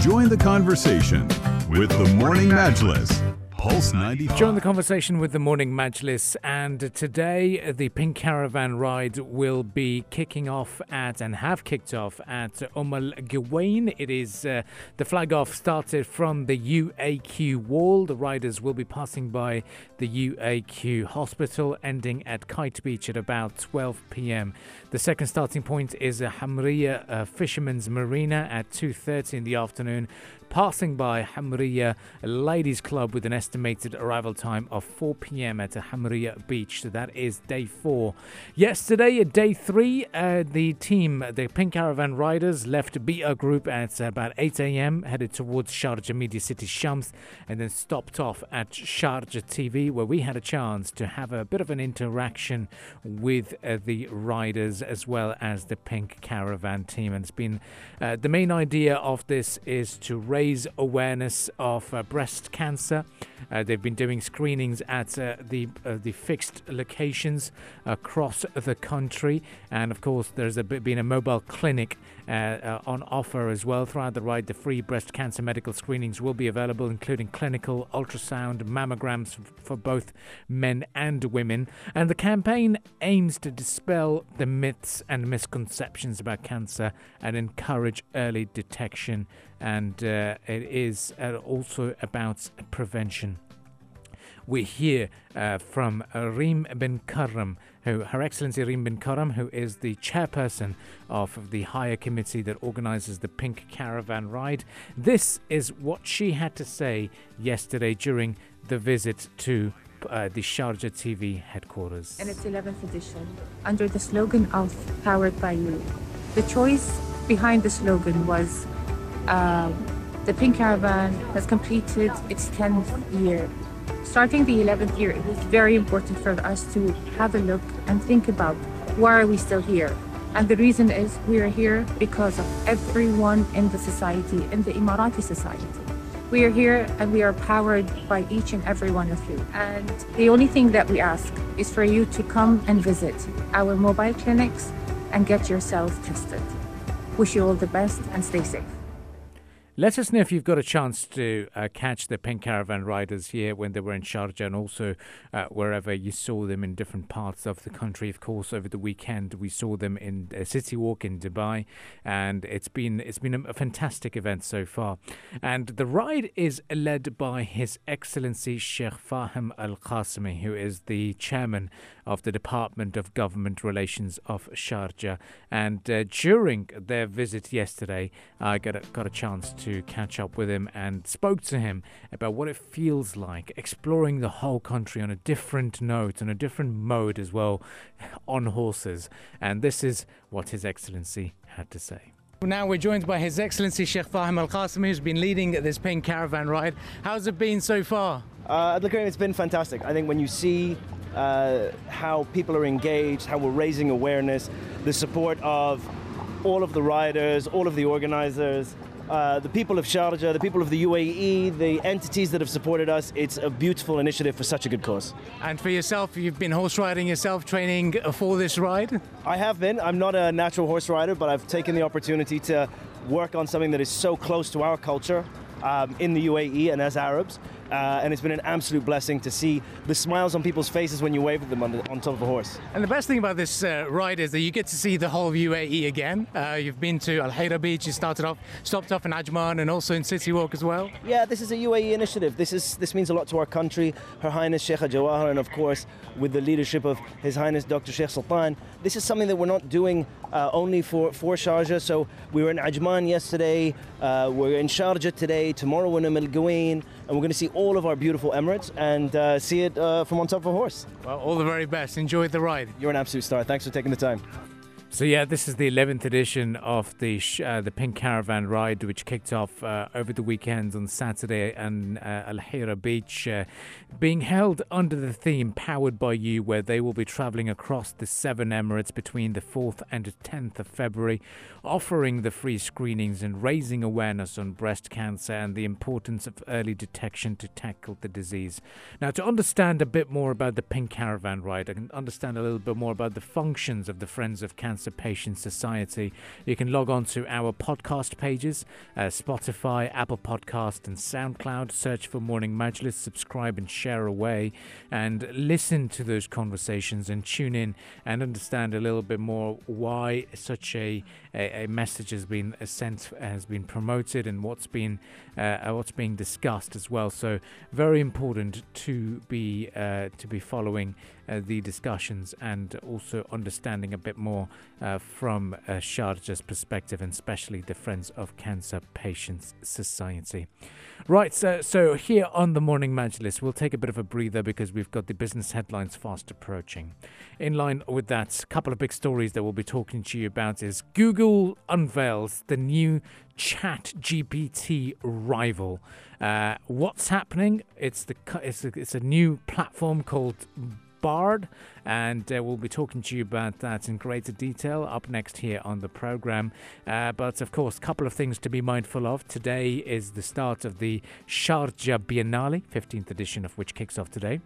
Join the conversation with the Morning Majlis. Pulse 95. Join the conversation with the Morning Majlis, and today the Pink Caravan ride will be kicking off at and have kicked off at Umm Al Quwain. It is uh, the flag off started from the UAQ wall. The riders will be passing by the UAQ hospital, ending at Kite Beach at about 12 p.m. The second starting point is a Hamriya uh, Fisherman's Marina at 2:30 in the afternoon passing by Hamriya Ladies Club with an estimated arrival time of 4 p.m. at Hamriya Beach. So that is day four. Yesterday, day three, uh, the team, the Pink Caravan Riders, left BR Group at about 8 a.m., headed towards Sharjah Media City Shams, and then stopped off at Sharjah TV, where we had a chance to have a bit of an interaction with uh, the riders as well as the Pink Caravan team. And it's been uh, the main idea of this is to raise raise awareness of uh, breast cancer. Uh, they've been doing screenings at uh, the uh, the fixed locations across the country, and of course, there's a, been a mobile clinic uh, on offer as well throughout the ride. The free breast cancer medical screenings will be available, including clinical ultrasound mammograms for both men and women. And the campaign aims to dispel the myths and misconceptions about cancer and encourage early detection and uh, it is uh, also about prevention. We hear uh, from Reem bin Karam, who Her Excellency Reem bin Karam, who is the chairperson of the higher committee that organizes the Pink Caravan Ride. This is what she had to say yesterday during the visit to uh, the Sharjah TV headquarters. In its 11th edition, under the slogan of Powered by You. The choice behind the slogan was um, the Pink Caravan has completed its 10th year. Starting the 11th year, it was very important for us to have a look and think about why are we still here? And the reason is we are here because of everyone in the society, in the Emirati society. We are here and we are powered by each and every one of you. And the only thing that we ask is for you to come and visit our mobile clinics and get yourself tested. Wish you all the best and stay safe. Let us know if you've got a chance to uh, catch the Pink Caravan riders here when they were in Sharjah and also uh, wherever you saw them in different parts of the country. Of course, over the weekend we saw them in a City Walk in Dubai, and it's been it's been a fantastic event so far. And the ride is led by His Excellency Sheikh Fahim Al Qasimi, who is the chairman of the Department of Government Relations of Sharjah. And uh, during their visit yesterday, I got a, got a chance to to catch up with him and spoke to him about what it feels like exploring the whole country on a different note, on a different mode as well, on horses. And this is what His Excellency had to say. Now we're joined by His Excellency Sheikh Fahim Al Qasimi, who's been leading this pink caravan ride. How's it been so far? Uh, look, it's been fantastic. I think when you see uh, how people are engaged, how we're raising awareness, the support of all of the riders, all of the organizers, uh, the people of Sharjah, the people of the UAE, the entities that have supported us. It's a beautiful initiative for such a good cause. And for yourself, you've been horse riding yourself, training for this ride? I have been. I'm not a natural horse rider, but I've taken the opportunity to work on something that is so close to our culture um, in the UAE and as Arabs. Uh, and it's been an absolute blessing to see the smiles on people's faces when you wave at them on, the, on top of a horse. And the best thing about this uh, ride is that you get to see the whole UAE again. Uh, you've been to Al Heera Beach, you started off, stopped off in Ajman and also in City Walk as well. Yeah, this is a UAE initiative. This is this means a lot to our country. Her Highness Sheikh Jawaher, and of course, with the leadership of His Highness Dr. Sheikh Sultan. This is something that we're not doing uh, only for, for Sharjah. So we were in Ajman yesterday, uh, we're in Sharjah today, tomorrow we're in Al Quwain and we're going to see all of our beautiful Emirates and uh, see it uh, from on top of a horse. Well, all the very best. Enjoy the ride. You're an absolute star. Thanks for taking the time. So yeah, this is the 11th edition of the uh, the Pink Caravan Ride, which kicked off uh, over the weekend on Saturday and uh, Al Heera Beach, uh, being held under the theme "Powered by You," where they will be travelling across the seven Emirates between the 4th and 10th of February, offering the free screenings and raising awareness on breast cancer and the importance of early detection to tackle the disease. Now, to understand a bit more about the Pink Caravan Ride, can understand a little bit more about the functions of the Friends of Cancer Cancer Society. You can log on to our podcast pages uh, Spotify, Apple Podcast, and SoundCloud. Search for Morning Majlis, subscribe and share away, and listen to those conversations and tune in and understand a little bit more why such a, a, a message has been sent, has been promoted, and what's been uh, what's being discussed as well. So very important to be uh, to be following uh, the discussions and also understanding a bit more uh, from uh, Sharjah's perspective, and especially the Friends of Cancer Patients Society. Right, so, so here on the Morning Majlis, we'll take a bit of a breather because we've got the business headlines fast approaching. In line with that, a couple of big stories that we'll be talking to you about is Google unveils the new Chat GPT rival. Uh, what's happening? It's the it's a, it's a new platform called Bard, and uh, we'll be talking to you about that in greater detail up next here on the program. Uh, but of course, a couple of things to be mindful of. Today is the start of the Sharjah Biennale, 15th edition of which kicks off today.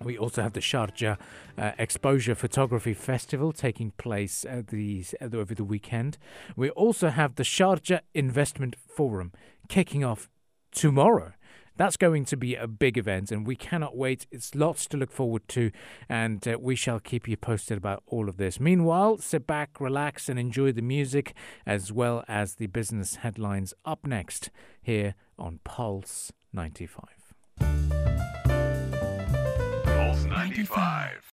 We also have the Sharjah uh, Exposure Photography Festival taking place uh, the, over the weekend. We also have the Sharjah Investment Forum kicking off tomorrow. That's going to be a big event, and we cannot wait. It's lots to look forward to, and uh, we shall keep you posted about all of this. Meanwhile, sit back, relax, and enjoy the music as well as the business headlines up next here on Pulse 95. Pulse 95.